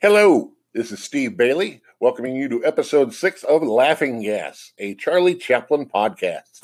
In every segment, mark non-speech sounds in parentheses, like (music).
Hello, this is Steve Bailey, welcoming you to episode six of Laughing Gas, a Charlie Chaplin podcast.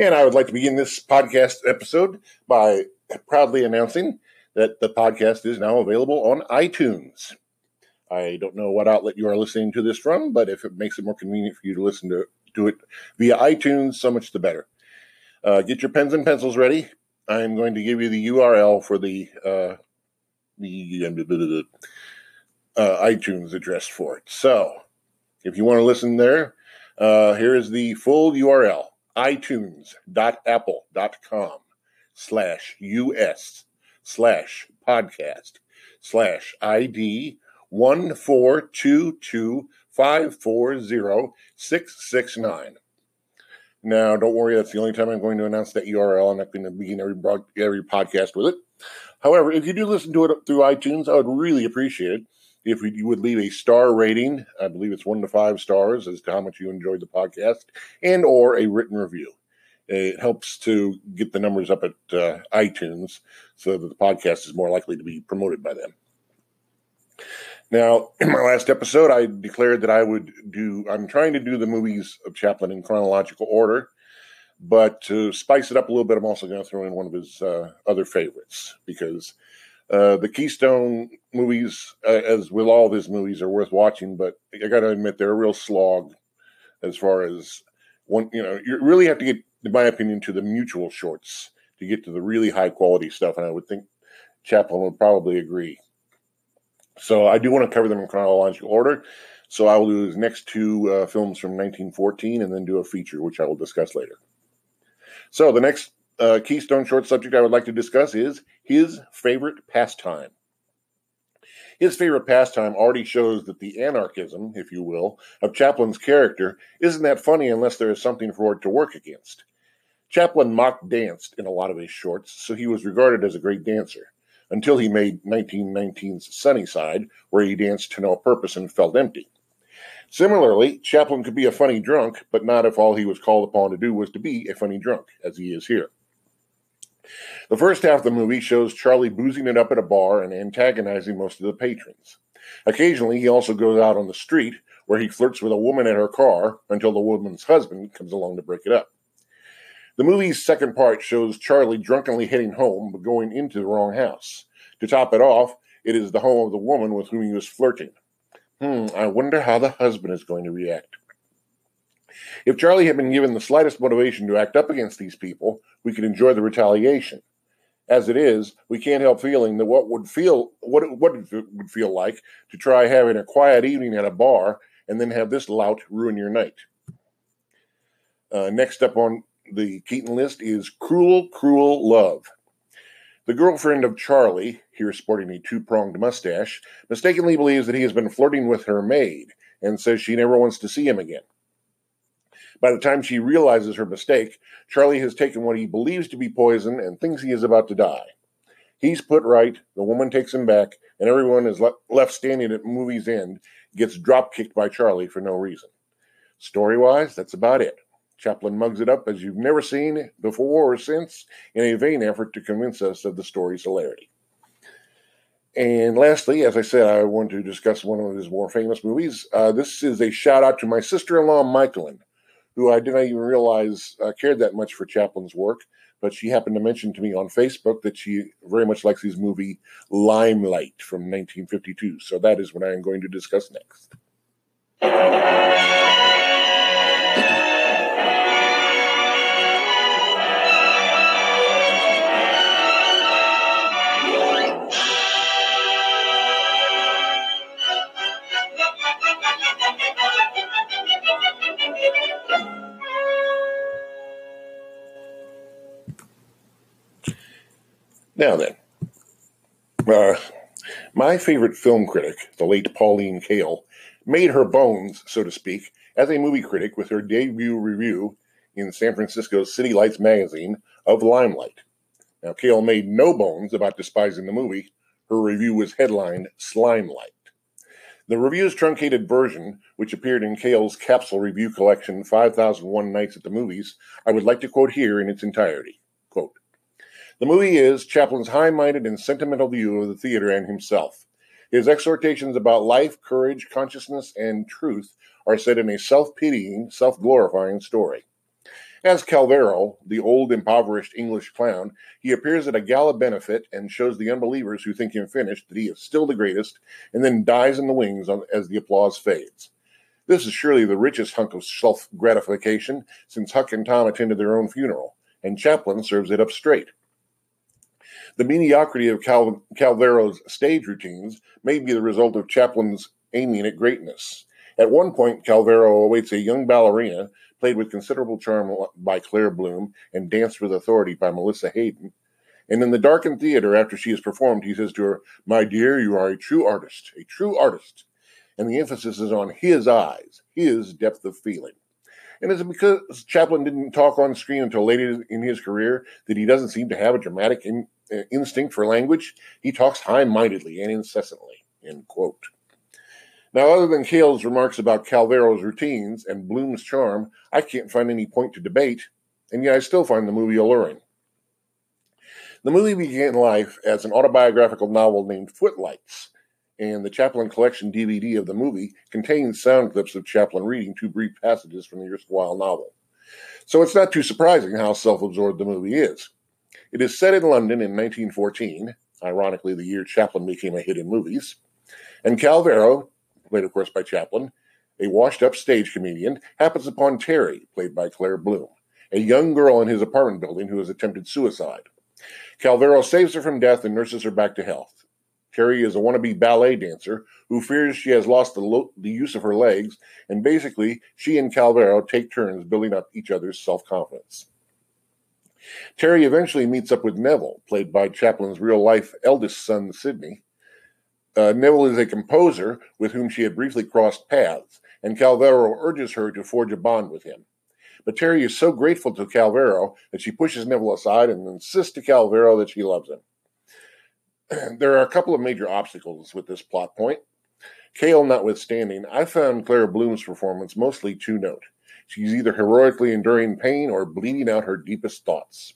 And I would like to begin this podcast episode by proudly announcing that the podcast is now available on iTunes. I don't know what outlet you are listening to this from, but if it makes it more convenient for you to listen to, to it via iTunes, so much the better. Uh, get your pens and pencils ready. I'm going to give you the URL for the uh, the uh, iTunes address for it. So, if you want to listen there, uh, here is the full URL itunes.apple.com slash us slash podcast slash ID one four two two five four zero six six nine. Now, don't worry, that's the only time I'm going to announce that URL. I'm not going to begin every every podcast with it. However, if you do listen to it through iTunes, I would really appreciate it if you would leave a star rating. I believe it's one to five stars as to how much you enjoyed the podcast, and or a written review. It helps to get the numbers up at uh, iTunes so that the podcast is more likely to be promoted by them. Now, (clears throat) in my last episode, I declared that I would do, I'm trying to do the movies of Chaplin in chronological order, but to spice it up a little bit, I'm also going to throw in one of his uh, other favorites because uh, the Keystone movies, uh, as with all of his movies, are worth watching, but I got to admit, they're a real slog as far as one, you know, you really have to get, in my opinion, to the mutual shorts to get to the really high quality stuff. And I would think Chaplin would probably agree. So I do want to cover them in chronological order. So I will do his next two uh, films from 1914 and then do a feature, which I will discuss later. So the next uh, keystone short subject I would like to discuss is his favorite pastime. His favorite pastime already shows that the anarchism, if you will, of Chaplin's character isn't that funny unless there is something for it to work against. Chaplin mock danced in a lot of his shorts, so he was regarded as a great dancer, until he made 1919's Sunnyside, where he danced to no purpose and felt empty. Similarly, Chaplin could be a funny drunk, but not if all he was called upon to do was to be a funny drunk, as he is here. The first half of the movie shows Charlie boozing it up at a bar and antagonizing most of the patrons. Occasionally, he also goes out on the street where he flirts with a woman at her car until the woman's husband comes along to break it up. The movie's second part shows Charlie drunkenly heading home but going into the wrong house. To top it off, it is the home of the woman with whom he was flirting. Hmm, I wonder how the husband is going to react. If Charlie had been given the slightest motivation to act up against these people, we could enjoy the retaliation. As it is, we can't help feeling that what would feel what it, what it would feel like to try having a quiet evening at a bar and then have this lout ruin your night. Uh, next up on the Keaton list is Cruel, Cruel Love. The girlfriend of Charlie, here sporting a two pronged mustache, mistakenly believes that he has been flirting with her maid and says she never wants to see him again. By the time she realizes her mistake, Charlie has taken what he believes to be poison and thinks he is about to die. He's put right, the woman takes him back, and everyone is le- left standing at movie's end, gets drop kicked by Charlie for no reason. Story wise, that's about it. Chaplin mugs it up as you've never seen before or since in a vain effort to convince us of the story's hilarity. And lastly, as I said, I want to discuss one of his more famous movies. Uh, this is a shout out to my sister in law, Michaelin, who I didn't even realize uh, cared that much for Chaplin's work. But she happened to mention to me on Facebook that she very much likes his movie Limelight from 1952. So that is what I am going to discuss next. Now then, uh, my favorite film critic, the late Pauline Kael, made her bones, so to speak, as a movie critic with her debut review in San Francisco's City Lights magazine of Limelight. Now, Kael made no bones about despising the movie. Her review was headlined Slimelight. The review's truncated version, which appeared in Kael's capsule review collection 5001 Nights at the Movies, I would like to quote here in its entirety. The movie is Chaplin's high minded and sentimental view of the theater and himself. His exhortations about life, courage, consciousness, and truth are set in a self pitying, self glorifying story. As Calvero, the old impoverished English clown, he appears at a gala benefit and shows the unbelievers who think him finished that he is still the greatest, and then dies in the wings as the applause fades. This is surely the richest hunk of self gratification since Huck and Tom attended their own funeral, and Chaplin serves it up straight. The mediocrity of Cal- Calvero's stage routines may be the result of Chaplin's aiming at greatness. At one point, Calvero awaits a young ballerina played with considerable charm by Claire Bloom, and danced with authority by Melissa Hayden. And in the darkened theater, after she has performed, he says to her, My dear, you are a true artist, a true artist. And the emphasis is on his eyes, his depth of feeling. And is it because Chaplin didn't talk on screen until later in his career that he doesn't seem to have a dramatic in, Uh, instinct for language? He talks high mindedly and incessantly. End quote. Now, other than Kael's remarks about Calvero's routines and Bloom's charm, I can't find any point to debate, and yet I still find the movie alluring. The movie began life as an autobiographical novel named Footlights, and the Chaplin Collection DVD of the movie contains sound clips of Chaplin reading two brief passages from the erstwhile novel. So it's not too surprising how self absorbed the movie is. It is set in London in 1914, ironically, the year Chaplin became a hit in movies, and Calvero, played, of course, by Chaplin, a washed up stage comedian, happens upon Terry, played by Claire Bloom, a young girl in his apartment building who has attempted suicide. Calvero saves her from death and nurses her back to health. Terry is a wannabe ballet dancer who fears she has lost the, lo- the use of her legs, and basically, she and Calvero take turns building up each other's self confidence. Terry eventually meets up with Neville, played by Chaplin's real life eldest son, Sydney, uh, Neville is a composer with whom she had briefly crossed paths, and Calvero urges her to forge a bond with him. But Terry is so grateful to Calvero that she pushes Neville aside and insists to Calvero that she loves him. (clears throat) there are a couple of major obstacles with this plot point. Kael notwithstanding, I found Claire Bloom's performance mostly two note. She's either heroically enduring pain or bleeding out her deepest thoughts.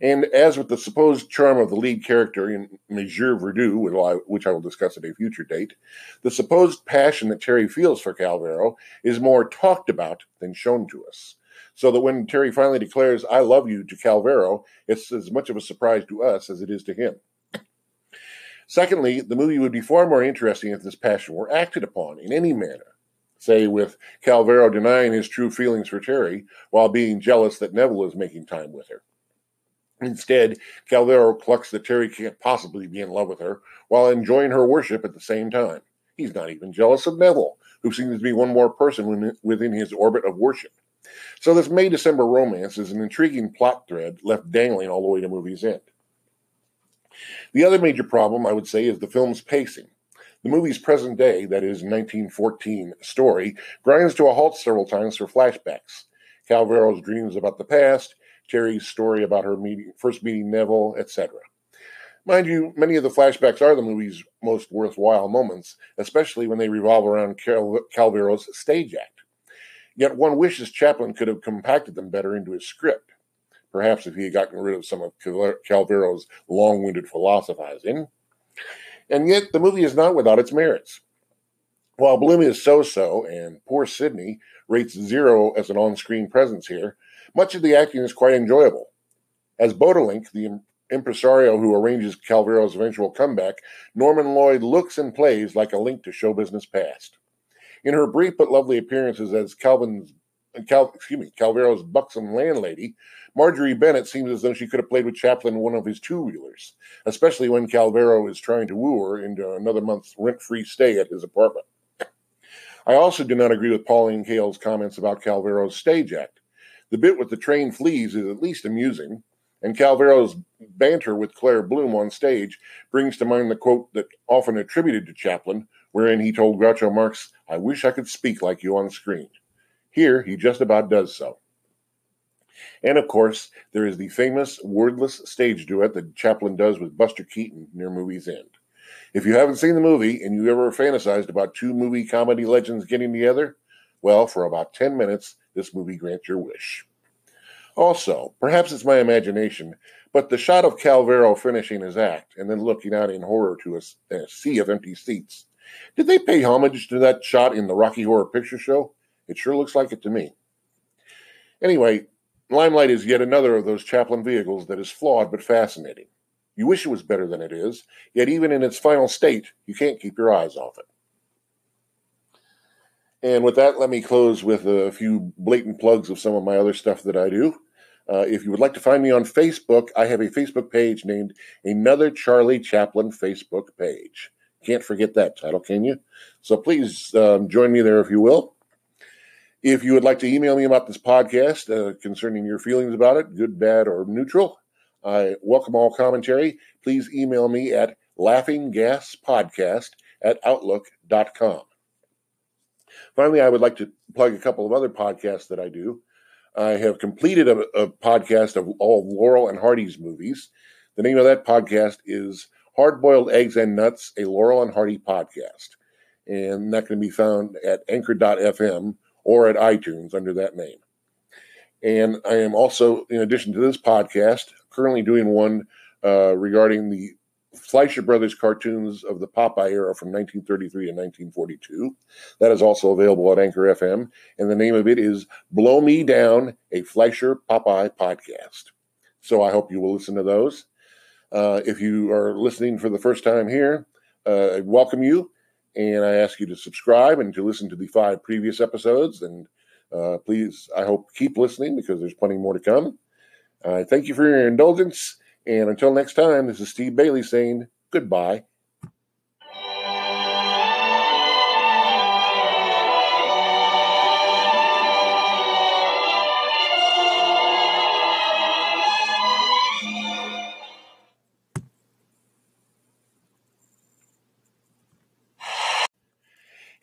And as with the supposed charm of the lead character in Monsieur Verdoux, which I will discuss at a future date, the supposed passion that Terry feels for Calvero is more talked about than shown to us. So that when Terry finally declares, I love you to Calvero, it's as much of a surprise to us as it is to him. Secondly, the movie would be far more interesting if this passion were acted upon in any manner. Say, with Calvero denying his true feelings for Terry while being jealous that Neville is making time with her. Instead, Calvero clucks that Terry can't possibly be in love with her while enjoying her worship at the same time. He's not even jealous of Neville, who seems to be one more person within his orbit of worship. So, this May December romance is an intriguing plot thread left dangling all the way to movie's end. The other major problem, I would say, is the film's pacing. The movie's present day, that is 1914 story, grinds to a halt several times for flashbacks. Calvero's dreams about the past, Terry's story about her meeting, first meeting Neville, etc. Mind you, many of the flashbacks are the movie's most worthwhile moments, especially when they revolve around Cal- Calvero's stage act. Yet one wishes Chaplin could have compacted them better into his script. Perhaps if he had gotten rid of some of Calvero's long winded philosophizing. And yet, the movie is not without its merits. While Bloom is so so, and poor Sydney rates zero as an on screen presence here, much of the acting is quite enjoyable. As Bodalink, the impresario who arranges Calvero's eventual comeback, Norman Lloyd looks and plays like a link to show business past. In her brief but lovely appearances as Calvin's Cal, excuse me, Calvero's buxom landlady, Marjorie Bennett seems as though she could have played with Chaplin one of his two reelers, especially when Calvero is trying to woo her into another month's rent free stay at his apartment. I also do not agree with Pauline Kael's comments about Calvero's stage act. The bit with the train fleas is at least amusing, And Calvero's banter with Claire Bloom on stage brings to mind the quote that often attributed to Chaplin, wherein he told Groucho Marx, I wish I could speak like you on screen. Here, he just about does so. And of course, there is the famous wordless stage duet that Chaplin does with Buster Keaton near movie's end. If you haven't seen the movie and you ever fantasized about two movie comedy legends getting together, well, for about 10 minutes, this movie grants your wish. Also, perhaps it's my imagination, but the shot of Calvero finishing his act and then looking out in horror to a, a, sea of empty seats. Did they pay homage to that shot in the Rocky Horror Picture Show? It sure looks like it to me. Anyway, Limelight is yet another of those Chaplin vehicles that is flawed but fascinating. You wish it was better than it is, yet even in its final state, you can't keep your eyes off it. And with that, let me close with a few blatant plugs of some of my other stuff that I do. Uh, if you would like to find me on Facebook, I have a Facebook page named Another Charlie Chaplin Facebook page. Can't forget that title, can you? So please um, join me there if you will. If you would like to email me about this podcast uh, concerning your feelings about it, good, bad, or neutral, I welcome all commentary. Please email me at laughinggaspodcast at outlook.com. Finally, I would like to plug a couple of other podcasts that I do. I have completed a, a podcast of all Laurel and Hardy's movies. The name of that podcast is Hard Boiled Eggs and Nuts, a Laurel and Hardy podcast. And that can be found at anchor.fm or at iTunes under that name. And I am also, in addition to this podcast, currently doing one uh, regarding the Fleischer Brothers cartoons of the Popeye era from 1933 to 1942. That is also available at Anchor FM, and the name of it is Blow Me Down, a Fleischer Popeye podcast. So I hope you will listen to those. Uh, if you are listening for the first time here, uh, I welcome you, and I ask you to subscribe and to listen to the five previous episodes. And uh, please, I hope keep listening because there's plenty more to come. Uh, thank you for your indulgence and until next time, this is Steve Bailey saying goodbye.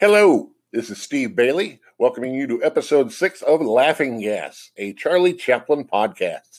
Hello, this is Steve Bailey, welcoming you to episode six of Laughing Gas, a Charlie Chaplin podcast.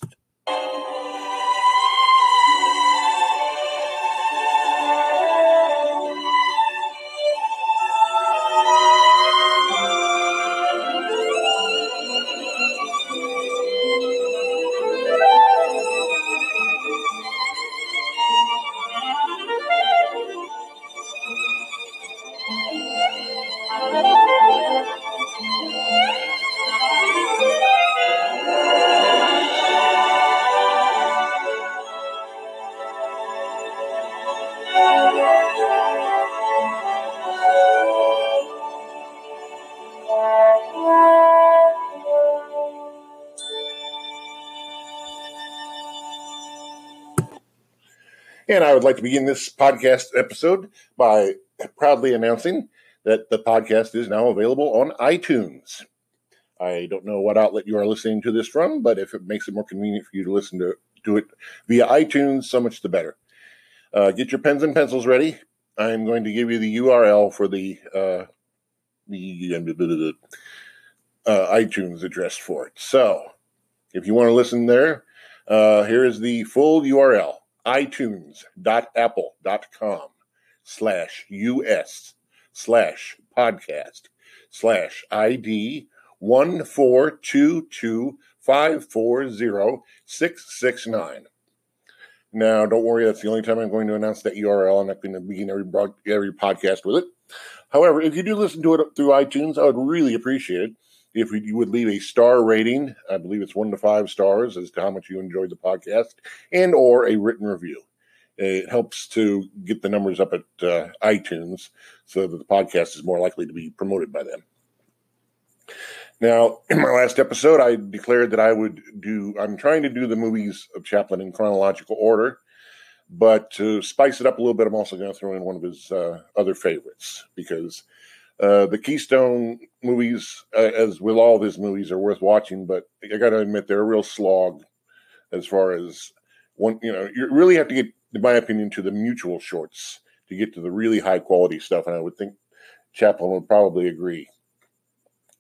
And I would like to begin this podcast episode by proudly announcing that the podcast is now available on iTunes. I don't know what outlet you are listening to this from, but if it makes it more convenient for you to listen to, to it via iTunes, so much the better. Uh, get your pens and pencils ready. I'm going to give you the URL for the uh, the uh, iTunes address for it. So, if you want to listen there, uh, here is the full URL itunes.apple.com slash us slash podcast slash ID one four two two five four zero six six nine. Now, don't worry, that's the only time I'm going to announce that URL. I'm not going to begin every, broad, every podcast with it. However, if you do listen to it through iTunes, I would really appreciate it if you would leave a star rating. I believe it's one to five stars as to how much you enjoyed the podcast, and or a written review. It helps to get the numbers up at uh, iTunes so that the podcast is more likely to be promoted by them. Now, (clears throat) in my last episode, I declared that I would do, I'm trying to do the movies of Chaplin in chronological order, but to spice it up a little bit, I'm also going to throw in one of his uh, other favorites because uh, the Keystone movies, uh, as with all of his movies, are worth watching, but I got to admit, they're a real slog as far as one, you know, you really have to get, in my opinion, to the mutual shorts to get to the really high quality stuff. And I would think Chaplin would probably agree.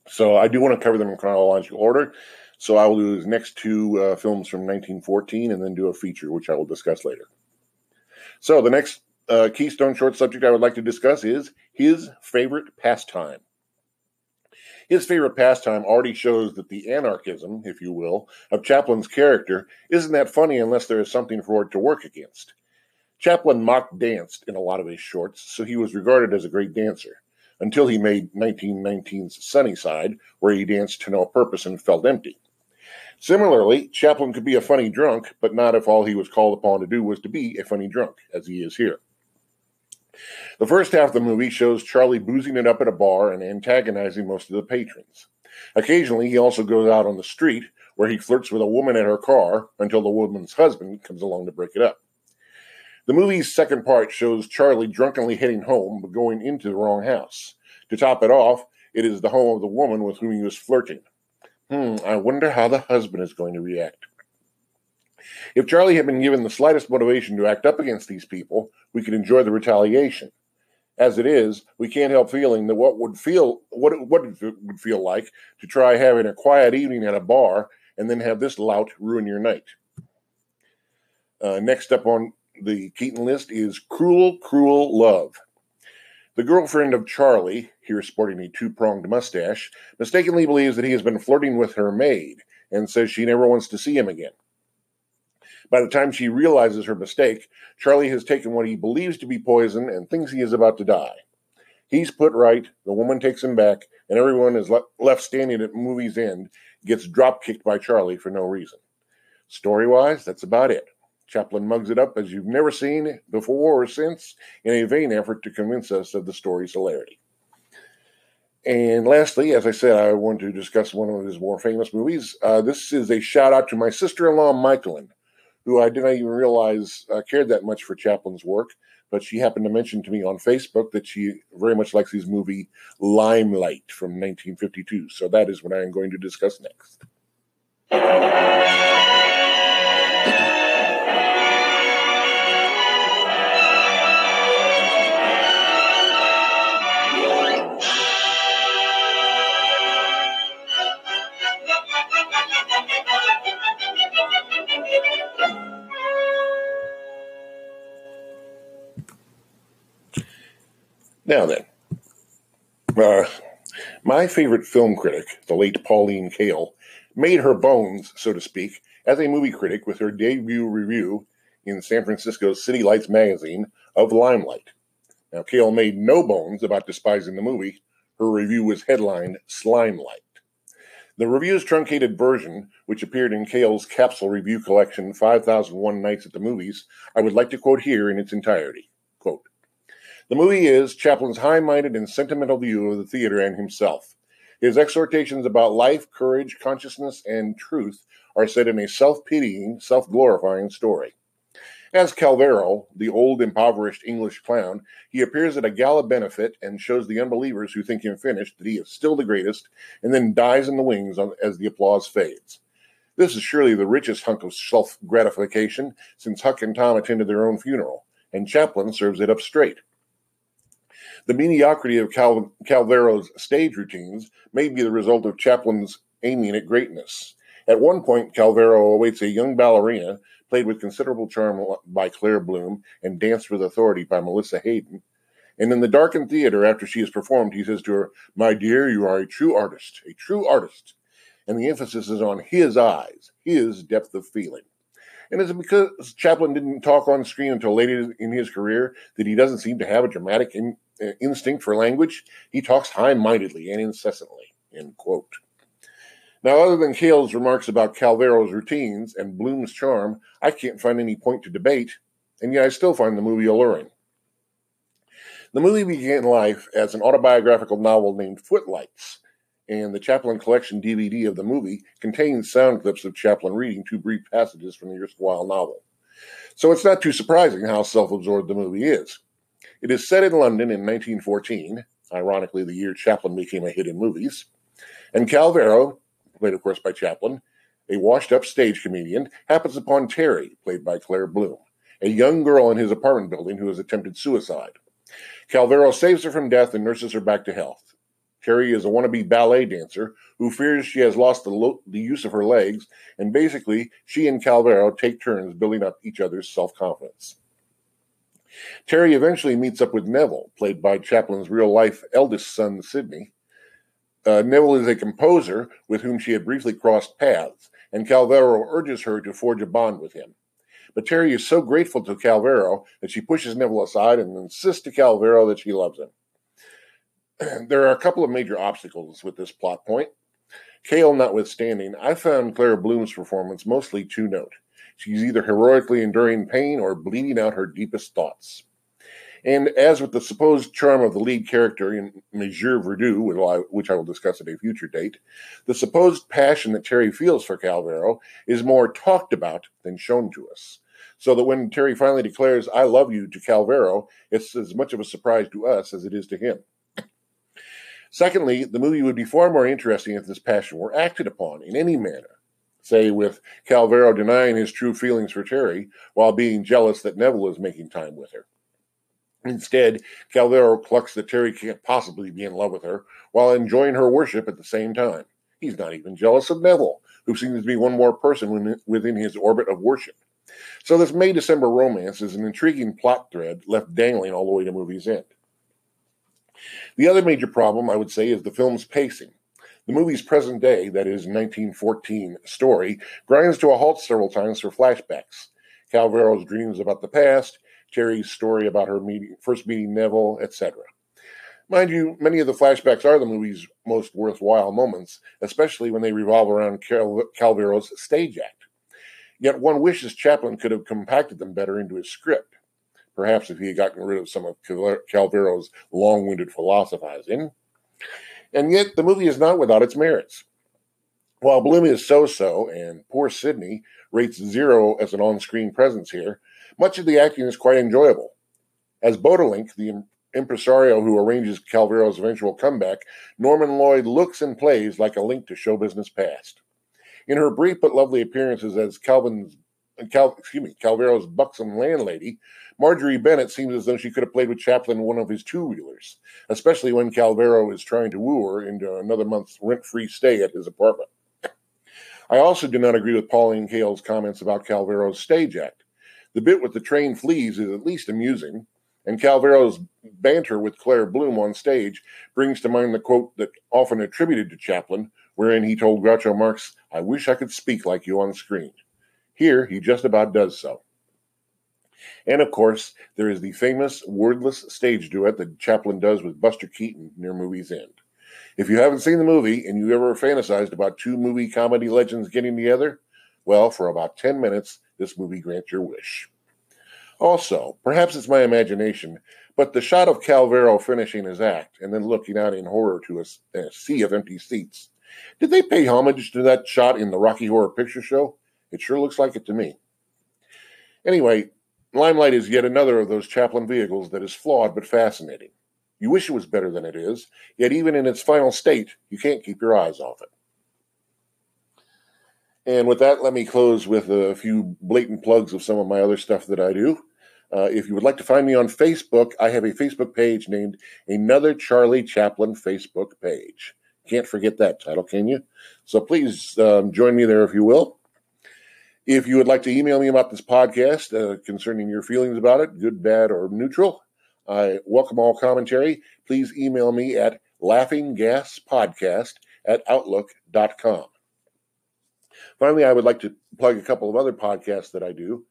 So I do want to cover them in chronological order. So I will do his next two uh, films from 1914 and then do a feature, which I will discuss later. So the next uh, Keystone short subject I would like to discuss is his favorite pastime. His favorite pastime already shows that the anarchism, if you will, of Chaplin's character isn't that funny unless there is something for it to work against. Chaplin mock danced in a lot of his shorts, so he was regarded as a great dancer, until he made 1919's Sunnyside, where he danced to no purpose and felt empty. Similarly, Chaplin could be a funny drunk, but not if all he was called upon to do was to be a funny drunk, as he is here. The first half of the movie shows Charlie boozing it up at a bar and antagonizing most of the patrons. Occasionally, he also goes out on the street where he flirts with a woman at her car until the woman's husband comes along to break it up. The movie's second part shows Charlie drunkenly heading home but going into the wrong house. To top it off, it is the home of the woman with whom he was flirting. Hmm, I wonder how the husband is going to react. If Charlie had been given the slightest motivation to act up against these people, we could enjoy the retaliation. As it is, we can't help feeling that what would feel what it, what it would feel like to try having a quiet evening at a bar and then have this lout ruin your night. Uh, next up on the Keaton list is Cruel, Cruel Love. The girlfriend of Charlie, here sporting a two pronged mustache, mistakenly believes that he has been flirting with her maid and says she never wants to see him again. By the time she realizes her mistake, Charlie has taken what he believes to be poison and thinks he is about to die. He's put right, the woman takes him back, and everyone is le- left standing at movie's end, gets drop kicked by Charlie for no reason. Story wise, that's about it. Chaplin mugs it up as you've never seen before or since in a vain effort to convince us of the story's hilarity. And lastly, as I said, I want to discuss one of his more famous movies. Uh, this is a shout out to my sister in law, Michaelin, who I didn't even realize uh, cared that much for Chaplin's work, but she happened to mention to me on Facebook that she very much likes his movie Limelight from 1952. So that is what I am going to discuss next. Now then, uh, my favorite film critic, the late Pauline Kael, made her bones, so to speak, as a movie critic with her debut review in San Francisco's City Lights magazine of Limelight. Now, Kael made no bones about despising the movie. Her review was headlined Slimelight. The review's truncated version, which appeared in Kael's capsule review collection 5001 Nights at the Movies, I would like to quote here in its entirety. The movie is Chaplin's high minded and sentimental view of the theater and himself. His exhortations about life, courage, consciousness, and truth are set in a self pitying, self glorifying story. As Calvero, the old impoverished English clown, he appears at a gala benefit and shows the unbelievers who think him finished that he is still the greatest, and then dies in the wings as the applause fades. This is surely the richest hunk of self gratification since Huck and Tom attended their own funeral, and Chaplin serves it up straight. The mediocrity of Cal- Calvero's stage routines may be the result of Chaplin's aiming at greatness. At one point, Calvero awaits a young ballerina, played with considerable charm by Claire Bloom and danced with authority by Melissa Hayden. And in the darkened theater, after she has performed, he says to her, My dear, you are a true artist, a true artist. And the emphasis is on his eyes, his depth of feeling. And is it because Chaplin didn't talk on screen until later in his career that he doesn't seem to have a dramatic in, Uh, instinct for language, he talks high mindedly and incessantly. End quote. Now, other than Kael's remarks about Calvero's routines and Bloom's charm, I can't find any point to debate, and yet I still find the movie alluring. The movie began life as an autobiographical novel named Footlights, and the Chaplin Collection DVD of the movie contains sound clips of Chaplin reading two brief passages from the erstwhile novel. So it's not too surprising how self absorbed the movie is. It is set in London in 1914, ironically, the year Chaplin became a hit in movies. And Calvero, played of course by Chaplin, a washed up stage comedian, happens upon Terry, played by Claire Bloom, a young girl in his apartment building who has attempted suicide. Calvero saves her from death and nurses her back to health. Terry is a wannabe ballet dancer who fears she has lost the, lo- the use of her legs, and basically, she and Calvero take turns building up each other's self confidence. Terry eventually meets up with Neville, played by Chaplin's real life eldest son, Sydney. Uh, Neville is a composer with whom she had briefly crossed paths, and Calvero urges her to forge a bond with him. But Terry is so grateful to Calvero that she pushes Neville aside and insists to Calvero that she loves him. (clears throat) there are a couple of major obstacles with this plot point. Kael notwithstanding, I found Claire Bloom's performance mostly two note. She's either heroically enduring pain or bleeding out her deepest thoughts. And as with the supposed charm of the lead character in Monsieur Verdoux, which I will discuss at a future date, the supposed passion that Terry feels for Calvero is more talked about than shown to us. So that when Terry finally declares, I love you to Calvero, it's as much of a surprise to us as it is to him. Secondly, the movie would be far more interesting if this passion were acted upon in any manner say with Calvero denying his true feelings for Terry while being jealous that Neville is making time with her. Instead, Calvero clucks that Terry can't possibly be in love with her while enjoying her worship at the same time. He's not even jealous of Neville, who seems to be one more person within his orbit of worship. So, this May December romance is an intriguing plot thread left dangling all the way to movie's end. The other major problem, I would say, is the film's pacing. The movie's present day, that is 1914, story grinds to a halt several times for flashbacks. Calvero's dreams about the past, Terry's story about her meeting, first meeting Neville, etc. Mind you, many of the flashbacks are the movie's most worthwhile moments, especially when they revolve around Cal- Calvero's stage act. Yet one wishes Chaplin could have compacted them better into his script. Perhaps if he had gotten rid of some of Calvero's long winded philosophizing. And yet, the movie is not without its merits. While Bloom is so so, and poor Sydney rates zero as an on screen presence here, much of the acting is quite enjoyable. As Bodalink, the impresario who arranges Calvero's eventual comeback, Norman Lloyd looks and plays like a link to show business past. In her brief but lovely appearances as Calvin's Cal, excuse me, Calvero's buxom landlady, Marjorie Bennett seems as though she could have played with Chaplin one of his two reelers, especially when Calvero is trying to woo her into another month's rent free stay at his apartment. I also do not agree with Pauline Kael's comments about Calvero's stage act. The bit with the train fleas is at least amusing, and Calvero's banter with Claire Bloom on stage brings to mind the quote that often attributed to Chaplin, wherein he told Groucho Marx, I wish I could speak like you on screen. Here, he just about does so. And of course, there is the famous wordless stage duet that Chaplin does with Buster Keaton near movie's end. If you haven't seen the movie and you ever fantasized about two movie comedy legends getting together, well, for about 10 minutes, this movie grants your wish. Also, perhaps it's my imagination, but the shot of Calvero finishing his act and then looking out in horror to a, a sea of empty seats. Did they pay homage to that shot in the Rocky Horror Picture Show? It sure looks like it to me. Anyway, Limelight is yet another of those Chaplin vehicles that is flawed but fascinating. You wish it was better than it is, yet even in its final state, you can't keep your eyes off it. And with that, let me close with a few blatant plugs of some of my other stuff that I do. Uh, if you would like to find me on Facebook, I have a Facebook page named Another Charlie Chaplin Facebook page. Can't forget that title, can you? So please um, join me there if you will. If you would like to email me about this podcast uh, concerning your feelings about it, good, bad, or neutral, I welcome all commentary. Please email me at laughinggaspodcast at outlook.com. Finally, I would like to plug a couple of other podcasts that I do.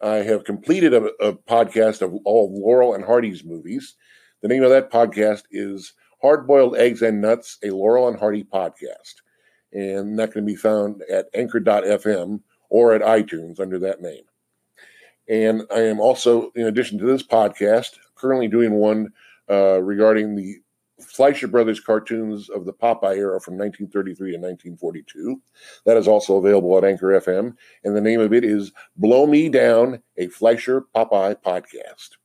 I have completed a, a podcast of all Laurel and Hardy's movies. The name of that podcast is Hard Boiled Eggs and Nuts, a Laurel and Hardy podcast. And that can be found at anchor.fm or at iTunes under that name. And I am also, in addition to this podcast, currently doing one uh, regarding the Fleischer Brothers cartoons of the Popeye era from 1933 to 1942. That is also available at Anchor FM. And the name of it is Blow Me Down, a Fleischer Popeye podcast.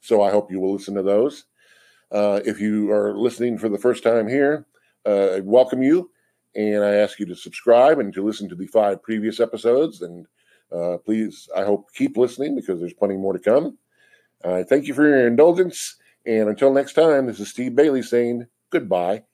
So I hope you will listen to those. Uh, if you are listening for the first time here, uh, I welcome you. And I ask you to subscribe and to listen to the five previous episodes. And uh, please, I hope, keep listening because there's plenty more to come. Uh, thank you for your indulgence. And until next time, this is Steve Bailey saying goodbye